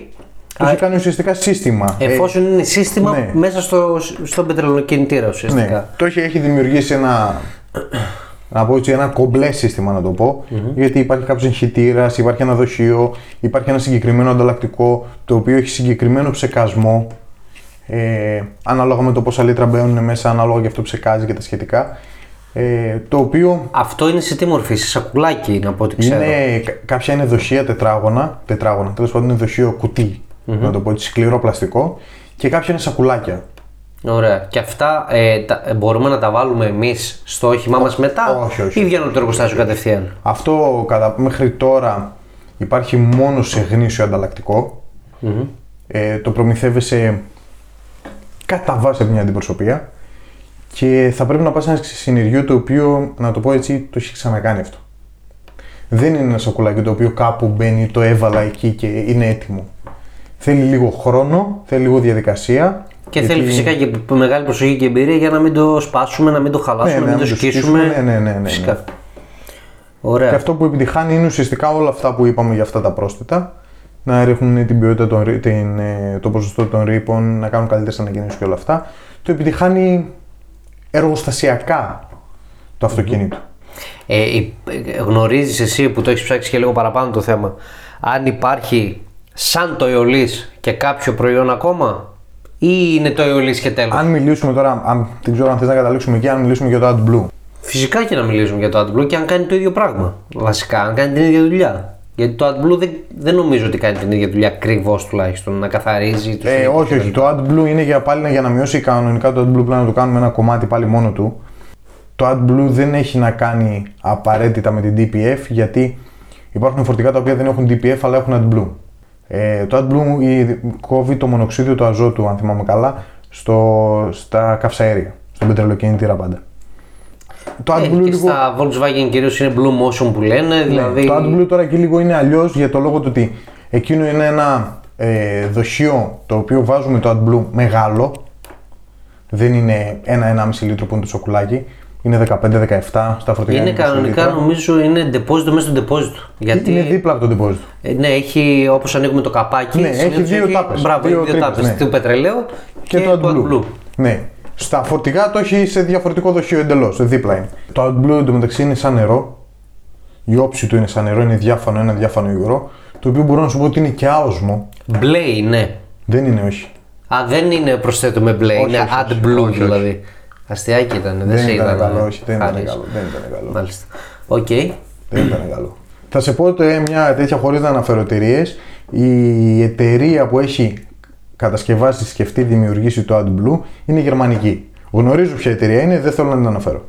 Το έχει κάνει ουσιαστικά σύστημα. Ε, εφόσον είναι σύστημα ναι. μέσα στο, στον πετρελοκινητήρα ουσιαστικά. Ναι, το έχει, έχει δημιουργήσει ένα. Να πω έτσι, ένα κομπλέ σύστημα να το πω. Γιατί υπάρχει κάποιος εγχητήρας, υπάρχει ένα δοχείο, υπάρχει ένα συγκεκριμένο ανταλλακτικό το οποίο έχει συγκεκριμένο ψεκασμό. Ε, ανάλογα με το πόσα λίτρα μπαίνουν μέσα, ανάλογα και αυτό ψεκάζει και τα σχετικά. Ε, το οποίο Αυτό είναι σε τι μορφή, σε σακουλάκι να πω ότι ξέρω. είναι, κα- κάποια είναι δοχεία τετράγωνα, τετράγωνα τέλος πάντων είναι δοχείο κουτί, να το πω έτσι, σκληρό πλαστικό, και κάποια είναι σακουλάκια. Ωραία. Και αυτά ε, τα, ε, μπορούμε να τα βάλουμε εμείς στο όχημά μας μετά όχι, όχι. ή βγαίνουν από το εργοστάσιο κατευθείαν; Αυτό κατά, μέχρι τώρα υπάρχει μόνο σε γνήσιο ανταλλακτικό. Ε, το προμηθεύεσαι κατά βάση από μια αντιπροσωπεία και θα πρέπει να πας σε ένα συνεργείο το οποίο, να το πω έτσι, το έχει ξανακάνει αυτό. Δεν είναι ένα σακουλάκι το οποίο κάπου μπαίνει, το έβαλα εκεί και είναι έτοιμο. Θέλει λίγο χρόνο, θέλει λίγο διαδικασία. Και γιατί- θέλει φυσικά και μεγάλη προσοχή και εμπειρία για να μην το σπάσουμε, να μην το χαλάσουμε, Ναι, να ναι, μην το να μην το σκίσουμε. σκίσουμε, ναι, ναι, ναι, ναι, Φυσικά. Ωραία. Και αυτό που επιτυχάνει είναι ουσιαστικά όλα αυτά που είπαμε για αυτά τα πρόσθετα. Να ρίχνουν την ποιότητα, των, ρή- την, ε, το ποσοστό των ρήπων, να κάνουν καλύτερες αναγεννήσει και όλα αυτά. Το επιτυχάνει εργοστασιακά το αυτοκίνητο. Ε, υ- ε, γνωρίζεις εσύ που το έχεις ψάξει και λίγο παραπάνω το θέμα αν υπάρχει σαν το αιωλής και κάποιο προϊόν ακόμα ή είναι το αιωλής και τέλος; Αν μιλήσουμε τώρα, αν, δεν ξέρω αν θες να καταλήξουμε εκεί, αν μιλήσουμε για το AdBlue. Φυσικά και να μιλήσουμε για το AdBlue και αν κάνει το ίδιο πράγμα. Βασικά, αν κάνει την ίδια δουλειά. Γιατί το AdBlue δεν, δεν νομίζω ότι κάνει την ίδια δουλειά ακριβώς τουλάχιστον. Να καθαρίζει τους. Ε, όχι, όχι. Το AdBlue είναι για πάλι για να μειώσει κανονικά το AdBlue πλέον να το κάνουμε ένα κομμάτι πάλι μόνο του. Το AdBlue δεν έχει να κάνει απαραίτητα με την DPF γιατί υπάρχουν φορτικά τα οποία δεν έχουν DPF αλλά έχουν AdBlue. Ε, το AdBlue η- κόβει το μονοξίδιο του αζότου, αν θυμάμαι καλά, στο, στα καυσαέρια, στον πετρελοκίνητήρα πάντα. Το AdBlue Ε, και λίγο... στα Volkswagen κυρίως είναι Blue Motion που λένε. δηλαδή... Ναι, το AdBlue τώρα εκεί λίγο είναι αλλιώς για το λόγο του ότι εκείνο είναι ένα ε, δοχείο το οποίο βάζουμε το AdBlue μεγάλο. Δεν είναι ένα 1,5 λίτρο που είναι το σοκουλάκι. Είναι 15-17 στα φορτηγά. είναι 20 κανονικά λίτρα. νομίζω είναι deposit μέσα στο deposit. Γιατί Είναι δίπλα από το deposit. ε, ναι, έχει όπως ανοίγουμε το καπάκι. Ναι, έχει συνήθως δύο τάπες, Μπράβο, δύο έχει δύο τρύπες, τάπες, ναι. Του πετρελαίου Και, το του AdBlue. Ναι. Στα φορτηγά το έχει σε διαφορετικό δοχείο εντελώς. Δίπλα είναι. Το AdBlue εντωμεταξύ είναι σαν νερό. Η όψη του είναι σαν νερό, είναι διάφανο, ένα διάφανο υγρό. Το οποίο μπορώ να σου πω ότι είναι και άοσμο. Μπλε είναι. Δεν είναι, όχι. Α, δεν είναι προσθέτουμε μπλε, Όχι, είναι όχι, όχι. AdBlue Όχι, όχι. δηλαδή. Αστιάκι ήταν, δεν, Δεν σε ήταν είδα. καλό, να όχι. Δεν ήταν χάρεις. καλό. Δεν ήταν καλό. Μάλιστα. Οκ. Δεν ήταν καλό. Θα σε πω ότι μια τέτοια χωρίς να αναφέρω εταιρείες, η εταιρεία που έχει κατασκευάσει, σκεφτεί, δημιουργήσει το AdBlue είναι γερμανική. Γνωρίζω ποια εταιρεία είναι, δεν θέλω να την αναφέρω.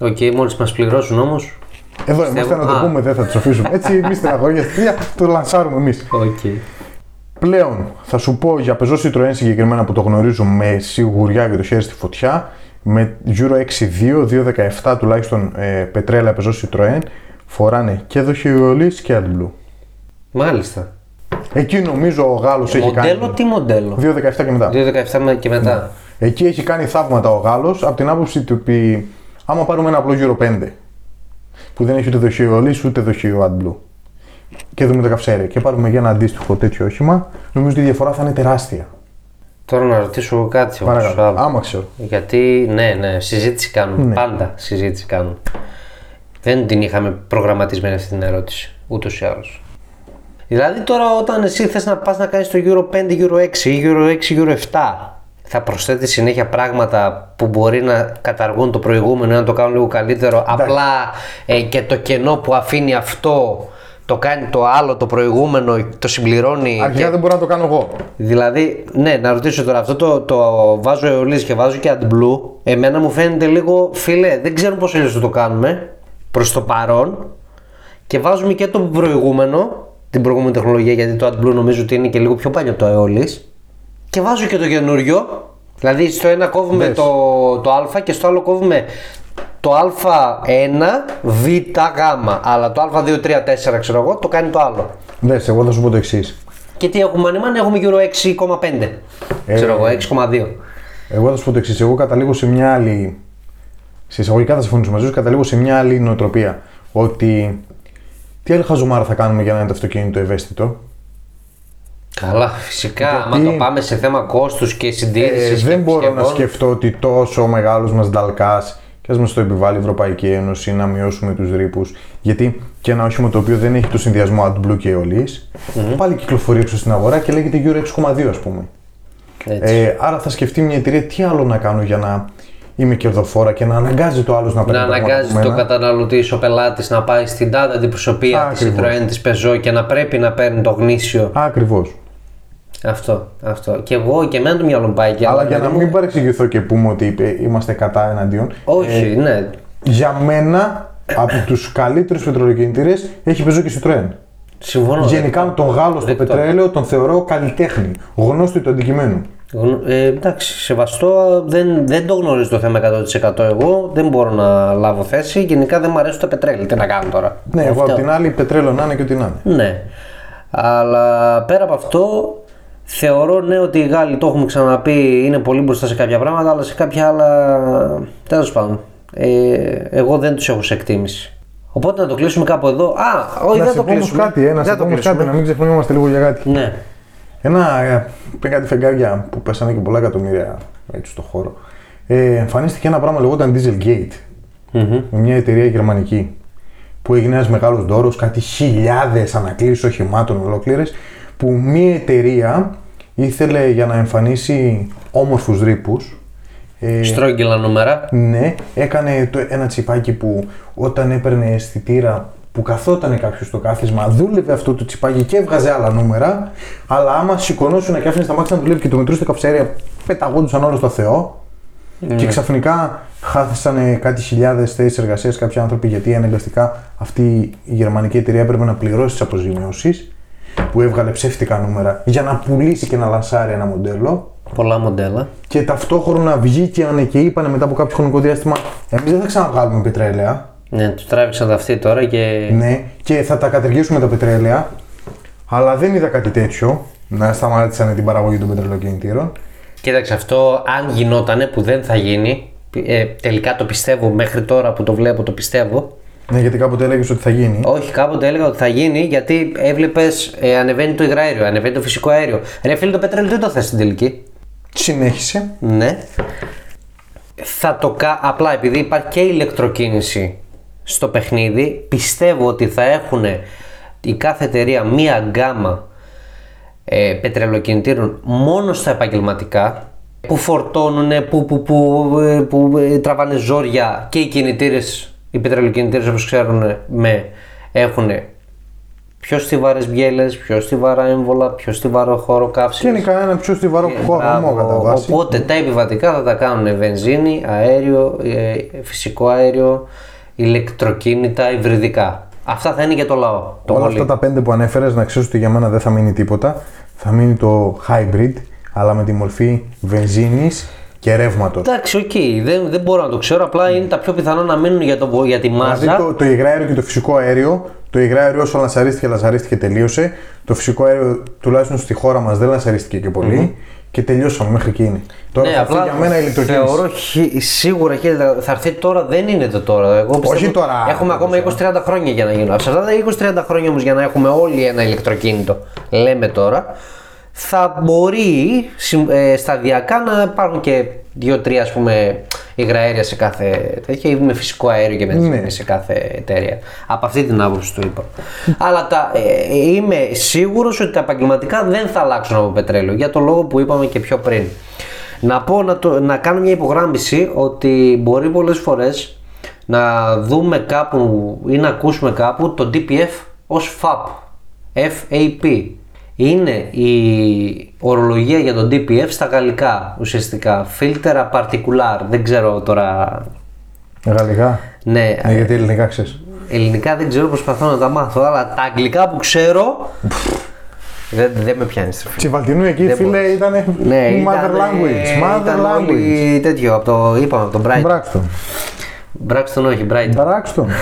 Οκ, μόλις μας πληρώσουν όμως. Εδώ είμαστε να το Α. πούμε, δεν θα τους αφήσουμε. Έτσι, εμείς στεναχωριέστε, το λανσάρουμε εμείς. Οκ. Πλέον θα σου πω για πεζό Citroën συγκεκριμένα που το γνωρίζω με σιγουριά και το χέρι στη φωτιά. Με Euro 6.2, 2.17 τουλάχιστον ε, πετρέλα πεζό Citroën φοράνε και δοχειολής και AdBlue. Μάλιστα. Εκεί νομίζω ο Γάλλος έχει Μοντέλο, κάνει. τι μοντέλο; 2.17 και μετά. 2.17 με- και μετά. Εκεί έχει κάνει θαύματα ο Γάλλος από την άποψη του ότι άμα πάρουμε ένα απλό Euro 5 που δεν έχει ούτε δοχείο ολής ούτε δοχείο AdBlue και δούμε τα καυσαέρια και πάρουμε για ένα αντίστοιχο τέτοιο όχημα, νομίζω ότι η διαφορά θα είναι τεράστια. Τώρα να ρωτήσω εγώ κάτι όμως Παρακαλώ. άλλο. Άμα ξέρω. Γιατί, ναι, ναι, συζήτηση κάνουν. Ναι. Πάντα συζήτηση κάνουν. Δεν την είχαμε προγραμματισμένη αυτή την ερώτηση, ούτως ή άλλως. Δηλαδή τώρα όταν εσύ θες να πας να κάνεις το Euro 5, Euro 6 ή Euro 6, Euro 7 θα προσθέτεις συνέχεια πράγματα που μπορεί να καταργούν το προηγούμενο ή να το κάνουν λίγο καλύτερο. Απλά ε, και το κενό που αφήνει αυτό το κάνει το άλλο το προηγούμενο το συμπληρώνει Αρχικά δεν μπορώ να το κάνω εγώ. Δηλαδή, ναι, να ρωτήσω τώρα, αυτό το, το βάζω αιωλής και βάζω και AdBlue, εμένα μου φαίνεται λίγο, φίλε, δεν ξέρουμε πώς αλλιώς θα το κάνουμε προς το παρόν. Και βάζουμε και το προηγούμενο, την προηγούμενη τεχνολογία, γιατί το AdBlue νομίζω ότι είναι και λίγο πιο παλιό από το αιωλής και βάζω και το καινούριο, δηλαδή στο ένα κόβουμε Δες. το, το α και στο άλλο κόβουμε το α1, β, γ, αλλά το α2, 3, 4 ξέρω εγώ, το κάνει το άλλο. Δες, εγώ θα σου πω το εξής. Και τι έχουμε ανεμάνει, έχουμε γύρω 6,5. Ξέρω εγώ, 6,2. Εγώ θα σου πω το εξής. Εγώ καταλήγω σε μια άλλη. Σε εισαγωγικά θα συμφωνήσω μαζί σου, καταλήγω σε μια άλλη νοοτροπία. Ότι τι άλλη χαζομάρα θα κάνουμε για να είναι το αυτοκίνητο ευαίσθητο; Καλά, φυσικά. Γιατί- Άμα το πάμε σε θέμα κόστους και Ε, συντήρησης. δεν μπορώ να σκεφτώ ότι τόσο μεγάλος μας νταλκάς και ας μας το επιβάλλει η Ευρωπαϊκή Ένωση να μειώσουμε τους ρήπους. Γιατί και ένα όχημα το οποίο δεν έχει το συνδυασμό AdBlue και αιωλης πάλι κυκλοφορεί έξω στην αγορά και λέγεται Euro 6,2 ας πούμε. Ε, άρα θα σκεφτεί μια εταιρεία τι άλλο να κάνω για να είμαι κερδοφόρα και να αναγκάζει το άλλος να παίρνει να πράγματα αναγκάζει από τον μένα. καταναλωτή, ο πελάτης να πάει στην τάδε αντιπροσωπεία της Ακριβώς. Citroën της Peugeot και να πρέπει να παίρνει το γνήσιο. Ακριβώς. Αυτό, αυτό. Και εγώ και εμένα το μυαλό μου πάει και Αλλά άλλο, για να παιδί μου. μην παρεξηγηθώ και πούμε ότι είπε- είμαστε κατά εναντίον, Όχι, ναι. για μένα από τους καλύτερους πετρελοκινητήρε έχει Peugeot και Citroën. Συμφωνώ. Γενικά τον Γάλλο στο Δεκτό. πετρέλαιο τον θεωρώ καλλιτέχνη, γνώστη του αντικειμένου. Γνω- Ε, εντάξει, σεβαστό, δεν, δεν το γνωρίζω το θέμα 100% εγώ, δεν μπορώ να λάβω θέση. Γενικά δεν μου αρέσουν τα πετρέλαια. Τι να κάνω τώρα; Ναι, εγώ Αυτό. απ' την άλλη πετρέλαιο να είναι και ό,τι να είναι. Ναι. Αλλά πέρα από αυτό, θεωρώ ναι ότι οι Γάλλοι το έχουμε ξαναπεί είναι πολύ μπροστά σε κάποια πράγματα, αλλά σε κάποια άλλα. Τέλος πάντων. Ε, εγώ δεν τους έχω σε εκτίμηση. Οπότε να το κλείσουμε κάπου εδώ. Α, όχι, να δεν σε το πω όμως κλείσουμε. κάτι, ε, να Δεν σε το πω όμως κλείσουμε. κάτι, να μην ξεχνιόμαστε λίγο για κάτι. Ναι. Ένα, ε, πει κάτι φεγγάρια που πέσανε και πολλά εκατομμύρια έτσι στο χώρο. ε, εμφανίστηκε ένα πράγμα λεγόταν Dieselgate. Με μια εταιρεία γερμανική. Που έγινε ένας μεγάλος δώρος, κάτι χιλιάδες ανακλήσεις οχημάτων ολόκληρες. Που μια εταιρεία ήθελε για να εμφανίσει όμορφους ρήπους. Ε, Στρόγγυλα νούμερα. ναι, έκανε το, ένα τσιπάκι που όταν έπαιρνε αισθητήρα που καθόταν κάποιος στο κάθισμα, δούλευε αυτό το τσιπάκι και έβγαζε άλλα νούμερα. Αλλά άμα σηκωνόσουν και άφηνε τα μάτια να δουλεύει και το μετρούσε τα καυσαέρια, πεταγόντουσαν όλο στο Θεό. Και ξαφνικά χάθησαν κάτι χιλιάδες θέσεις εργασίας κάποιοι άνθρωποι γιατί αναγκαστικά αυτή η γερμανική εταιρεία έπρεπε να πληρώσει τις αποζημιώσεις που έβγαλε ψεύτικα νούμερα για να πουλήσει και να λανσάρει ένα μοντέλο. Πολλά μοντέλα. Και ταυτόχρονα βγήκαν και είπαν μετά από κάποιο χρονικό διάστημα: Εμείς δεν θα ξαναβγάλουμε πετρέλαια. Ναι, του τράβηξαν τα αυτή τώρα και. Ναι, και θα τα καταργήσουμε τα πετρέλαια. Αλλά δεν είδα κάτι τέτοιο να σταμάτησαν την παραγωγή των πετρελαιοκινητήρων. Κοίταξε, αυτό αν γινότανε που δεν θα γίνει, ε, τελικά το πιστεύω μέχρι τώρα που το βλέπω, το πιστεύω. Ναι, γιατί κάποτε έλεγες ότι θα γίνει. Όχι, κάποτε έλεγα ότι θα γίνει γιατί έβλεπες ε, ανεβαίνει το υγραέριο, ανεβαίνει το φυσικό αέριο. Ρε φίλε, το πετρέλαιο δεν το θες στην τελική. Συνέχισε. Ναι. Θα το κα... Απλά επειδή υπάρχει και ηλεκτροκίνηση στο παιχνίδι, πιστεύω ότι θα έχουν η κάθε εταιρεία μία γκάμα ε, πετρελοκινητήρων μόνο στα επαγγελματικά που φορτώνουν, που, που, που, ε, που ε, τραβάνε ζόρια και οι κινητήρες, οι πετρελοκινητήρες όπως ξέρουν με έχουν πιο στιβαρές μπιέλες, πιο στιβαρά έμβολα, πιο στιβαρό χώρο καύσης. Γενικά ένα πιο στιβαρό χώρο Μπράβο. κατά βάση. Οπότε τα επιβατικά θα τα κάνουν βενζίνη, αέριο, ε, φυσικό αέριο, ηλεκτροκίνητα, υβριδικά. Αυτά θα είναι για το λαό. Το Όλα πολύ. αυτά τα πέντε που ανέφερες, να ξέρεις ότι για μένα δεν θα μείνει τίποτα. Θα μείνει το hybrid, αλλά με τη μορφή βενζίνης και ρεύματος. Εντάξει, οκ, δεν, δεν μπορώ να το ξέρω. Απλά είναι τα πιο πιθανό να μείνουν για, το, για τη μάζα. Δηλαδή το, το υγραέριο και το φυσικό αέριο. Το υγραέριο όσο λανσαρίστηκε, λανσαρίστηκε, τελείωσε. Το φυσικό αέριο τουλάχιστον στη χώρα μας δεν λανσαρίστηκε και πολυ Και τελειώσαμε μέχρι εκείνη. Τώρα Ναι, θα έρθει απλά για μένα η ηλεκτροκίνηση. θεωρώ χι- σίγουρα χίλια- θα έρθει τώρα, δεν είναι το τώρα. Εγώ πιστεύω Όχι τώρα, Έχουμε ακόμα 20-30 χρόνια για να γίνουν. Σε αυτά τα 20-30 χρόνια όμως για να έχουμε όλοι ένα ηλεκτροκίνητο, λέμε τώρα, θα μπορεί συμ- ε, σταδιακά να υπάρχουν και 2-3 ας πούμε υγραέρια σε κάθε τέτοια ή με φυσικό αέριο και βενζίνη Ναι. σε κάθε εταιρεία. Από αυτή την άποψη του είπα. Αλλά τα, ε, είμαι σίγουρος ότι τα επαγγελματικά δεν θα αλλάξουν από πετρέλαιο για το λόγο που είπαμε και πιο πριν. Να πω, να, το, να κάνω μια υπογράμμιση ότι μπορεί πολλές φορές να δούμε κάπου ή να ακούσουμε κάπου το DPF ως FAP. FAP. Είναι η ορολογία για το DPF στα γαλλικά ουσιαστικά. Φίλτερα particular. Δεν ξέρω τώρα. Γαλλικά; Ναι, Ναι, γιατί ελληνικά ξέρεις. ελληνικά δεν ξέρω, προσπαθώ να τα μάθω. Αλλά τα αγγλικά που ξέρω. δεν, δεν με πιάνει στροφή. Τσιβαλτινού εκεί, Δεν φίλε, ήταν Ναι, mother ήταν, language. Mother ήταν language. όλοι τέτοιο, από το, είπαμε, από τον Brighton. Μπράξτον. Braxton όχι, Brighton. Μπράξτον.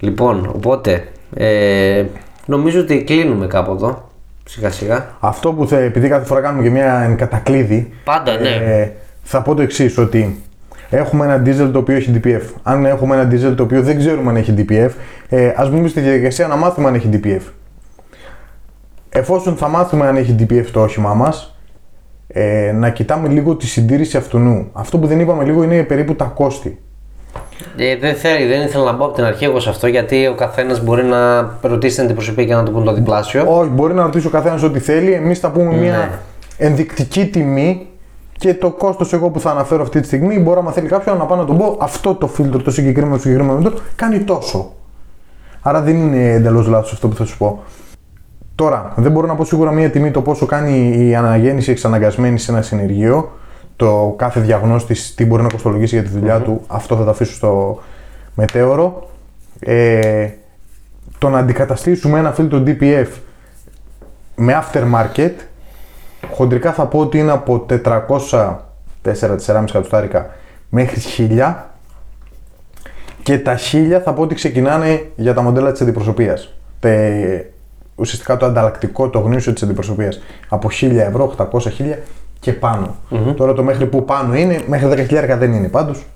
Λοιπόν, οπότε, ε, νομίζω ότι κλείνουμε κάπου εδώ, σιγά σιγά. Αυτό που θα, επειδή κάθε φορά κάνουμε και μια κατακλείδη, Πάντα, ναι. ε, θα πω το εξής ότι έχουμε ένα diesel το οποίο έχει DPF. Αν έχουμε ένα diesel το οποίο δεν ξέρουμε αν έχει DPF, ε, ας μπούμε στη διαδικασία να μάθουμε αν έχει DPF. Εφόσον θα μάθουμε αν έχει DPF το όχημά μας, ε, να κοιτάμε λίγο τη συντήρηση αυτού νου. Αυτό που δεν είπαμε λίγο είναι περίπου τα κόστη. Ε, δεν, θέλει, δεν ήθελα να μπω από την αρχή εγώ σε αυτό γιατί ο καθένας μπορεί να ρωτήσει την αντιπροσωπεία και να του πούν το διπλάσιο. Όχι, μπορεί να ρωτήσει ο καθένας ό,τι θέλει. Εμείς θα πούμε Ναι. μια ενδεικτική τιμή και το κόστος εγώ που θα αναφέρω αυτή τη στιγμή. Μπορώ, άμα θέλει κάποιον, να πάω να τον πω αυτό το φίλτρο, το συγκεκριμένο, το συγκεκριμένο φίλτρο, κάνει τόσο. Άρα δεν είναι εντελώς λάθος αυτό που θα σου πω. Τώρα, δεν μπορώ να πω σίγουρα μία τιμή το πόσο κάνει η αναγέννηση εξαναγκασμένη σε ένα συνεργείο. Το κάθε διαγνώστης τι μπορεί να κοστολογήσει για τη δουλειά του, αυτό θα το αφήσω στο μετέωρο. Ε, το να αντικαταστήσουμε ένα φίλτρο DPF με aftermarket, χοντρικά θα πω ότι είναι από 400 4-4,5 εκατοστάρικα μέχρι 1000 και τα 1000 θα πω ότι ξεκινάνε για τα μοντέλα της αντιπροσωπείας. Τε, ουσιαστικά το ανταλλακτικό, το γνήσιο της αντιπροσωπείας. Από 1000 ευρώ, 800, 1000 και πάνω. Τώρα το μέχρι που πάνω είναι, μέχρι 10.000 δεν είναι πάντως.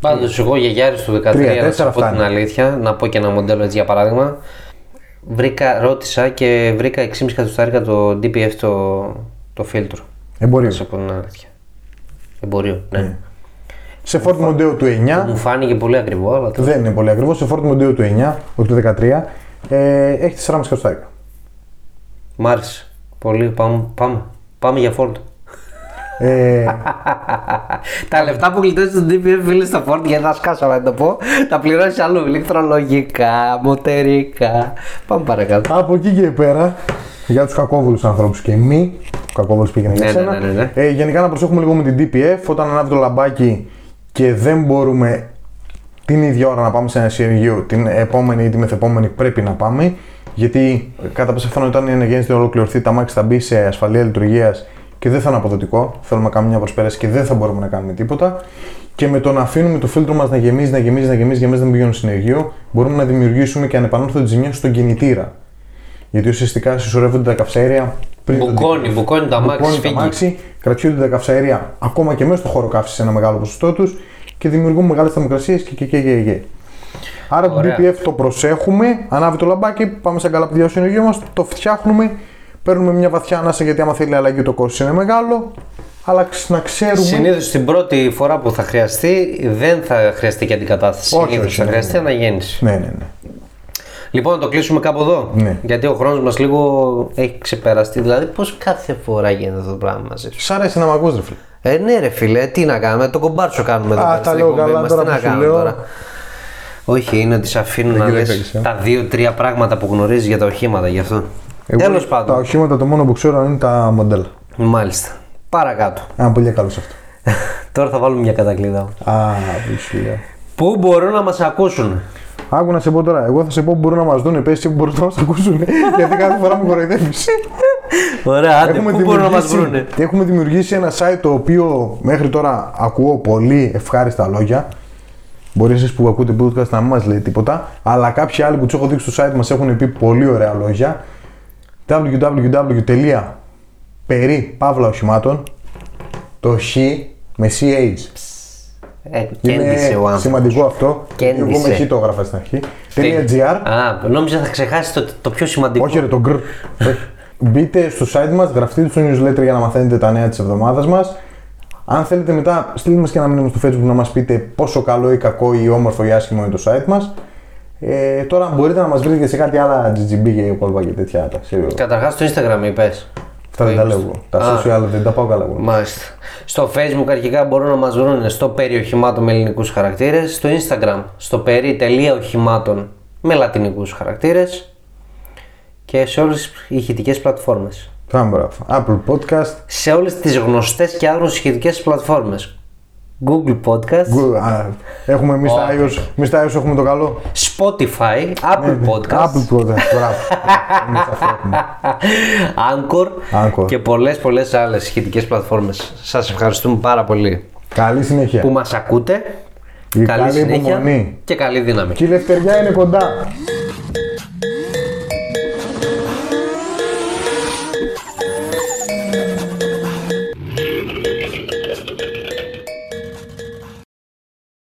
Πάντως, εγώ γιαγιάρη του 13, Τρία, να τέσσερα σου πω την φτάνει. αλήθεια, να πω και ένα μοντέλο έτσι για παράδειγμα. Βρήκα, ρώτησα και βρήκα 6,5 εκατοστάρικα το DPF το, το φίλτρο. Εμπορίο. Να σου πω την αλήθεια. Εμπορίο, ναι. Σε Ford Mondeo του 9, Μου φάνηκε πολύ ακριβό, αλλά το... δεν είναι πολύ ακριβώ, σε Ford Mondeo του 9, όχι του 13, ε, έχεις 4,5 εκατοστάρικα. Μ' άρεσε. Πολύ. Πάμε, πάμε. Πάμε για φόρτο. Ε, τα λεφτά που γλιτώσεις στον DPF φίλε στο φόρτο, γιατί θα σκάσω να το πω, τα πληρώσεις αλλού. Ηλεκτρολογικά, μοτερικά. Πάμε παρακάτω. από εκεί και πέρα, για τους κακόβουλους ανθρώπου και μη, ο κακόβουλος πήγαινε για Ναι, ναι, σένα. ναι, ναι, ναι. Ε, γενικά να προσέχουμε λίγο με την DPF, όταν ανάβει το λαμπάκι και δεν μπορούμε την ίδια ώρα να πάμε σε ένα συνεργείο, την επόμενη ή τη μεθεπόμενη πρέπει να πάμε. Γιατί κατά πάσα πιθανότητα όταν η αναγέννηση δεν ολοκληρωθεί, τα μάξι θα μπει σε ασφαλεία λειτουργίας και δεν θα είναι αποδοτικό. Θέλουμε να κάνουμε μια προσπέραση και δεν θα μπορούμε να κάνουμε τίποτα. Και με το να αφήνουμε το φίλτρο μας να γεμίζει, να γεμίζει, να γεμίζει, γεμίζει, δεν πηγαίνουν συνεργείο, μπορούμε να δημιουργήσουμε και ανεπανόρθωτη ζημιά στον κινητήρα. Γιατί ουσιαστικά συσσωρεύονται τα καυσαέρια πριν. τον Μπουκώνει, DPF. μπουκώνει το αμάξι, Μπουκώνει το φύγει. αμάξι, κρατιούνται τα καυσαέρια ακόμα και μέσα στο χώρο καύσης σε ένα μεγάλο ποσοστό τους και δημιουργούν μεγάλες θερμοκρασίες και, και, και, και, και. Άρα το Ωραία. DPF το προσέχουμε, ανάβει το λαμπάκι, πάμε σαν καλά παιδιά στο συνεργείο μας, το φτιάχνουμε, παίρνουμε μια βαθιά ανάσα γιατί άμα θέλει αλλαγή το κόστο είναι μεγάλο, αλλά ξ- να ξέρουμε. Συνήθως την πρώτη φορά που θα χρειαστεί δεν θα χρειαστεί και αντικατάσταση. Όχι, Συνήθως όχι, θα ναι, χρειαστεί αναγέννηση. Ναι, ναι, ναι. Λοιπόν, να το κλείσουμε κάπου εδώ. Ναι. Γιατί ο χρόνος μας λίγο έχει ξεπεραστεί. Δηλαδή, πώς κάθε φορά γίνεται αυτό το πράγμα μαζί σου; Σ' αρέσει να μ' ακούς, ρε φίλε. Ε, ναι, ρε φίλε, τι να κάνουμε. Το κομπάρτσο κάνουμε εδώ Α, πέρα τα στην λέω εκπομπή καλά μας, τώρα Τι να που σου κάνουμε λέω. τώρα. Όχι, είναι ότι σε αφήνουν να κοίταξα λες και εσύ. τα δύο-τρία πράγματα που γνωρίζεις για τα οχήματα γι' αυτό. Εγώ Τέλος Τα πάντων. οχήματα το μόνο που ξέρω είναι τα μοντέλα. Μάλιστα. Παρακάτω. Ένα πολύ καλός σε αυτό. Τώρα θα βάλουμε μια κατακλείδα. Α, που σου λέω. Πού μπορούν να μας ακούσουν; Άκου να σε πω τώρα. Εγώ θα σε πω που μπορούν να μας δουν. Πες που μπορούν να μας ακούσουν. γιατί κάθε φορά μου κοροϊδεύεις. Ωραία, άντε, πού μπορούν να μας βρούνε; έχουμε δημιουργήσει ένα site το οποίο μέχρι τώρα ακούω πολύ ευχάριστα λόγια. Μπορεί εσείς που ακούτε podcast να μην μας λέει τίποτα, αλλά κάποιοι άλλοι που τους έχω δείξει στο site μας έχουν πει πολύ ωραία λόγια. www.περί παύλα οχημάτων το χ με CH. Ε, κέντησε ο Είναι άνθρωπος. σημαντικό αυτό. Κέντησε. Εγώ με χ το έγραφα στην αρχή. .gr Α, νόμιζα θα ξεχάσεις το, το πιο σημαντικό. όχι ρε, το γκρ. Μπείτε στο site μας, γραφτείτε στο newsletter για να μαθαίνετε τα νέα της εβδομάδας μας. Αν θέλετε μετά, στείλτε μας και ένα μήνυμα στο facebook να μας πείτε πόσο καλό ή κακό ή όμορφο ή άσχημο είναι το site μας. Ε, τώρα μπορείτε να μας βρείτε και σε κάτι άλλα GGB και υπόλοιπα και τέτοια. τα ξέρω. Καταρχάς στο Instagram είπες. Αυτά δεν τα λέω εγώ. Τα Α. social δεν τα πάω καλά εγώ. Μάλιστα. Στο facebook αρχικά μπορούν να μας βρουν στο περί οχημάτων με ελληνικούς χαρακτήρες. Στο instagram στο περί οχημάτων με λατινικούς χαρακτήρες. Και σε όλες τις ηχητικές πλατφόρμες. Πάμε μπράβο. Apple Podcast, Σε όλες τις γνωστές και άγνωστες ηχητικές πλατφόρμες. Google Podcast, Google, α, έχουμε εμείς τα iOS, εμείς τα iOS έχουμε το καλό. Spotify, Apple Podcast, Apple Podcast, μπράβο. Εμείς αυτό έχουμε. Anchor, Anchor. και πολλές πολλές άλλες ηχητικές πλατφόρμες. Σας ευχαριστούμε πάρα πολύ Καλή συνέχεια. που μας ακούτε. Η καλή καλή συνέχεια υπομονή. και καλή δύναμη. Και η λευτεριά είναι κοντά.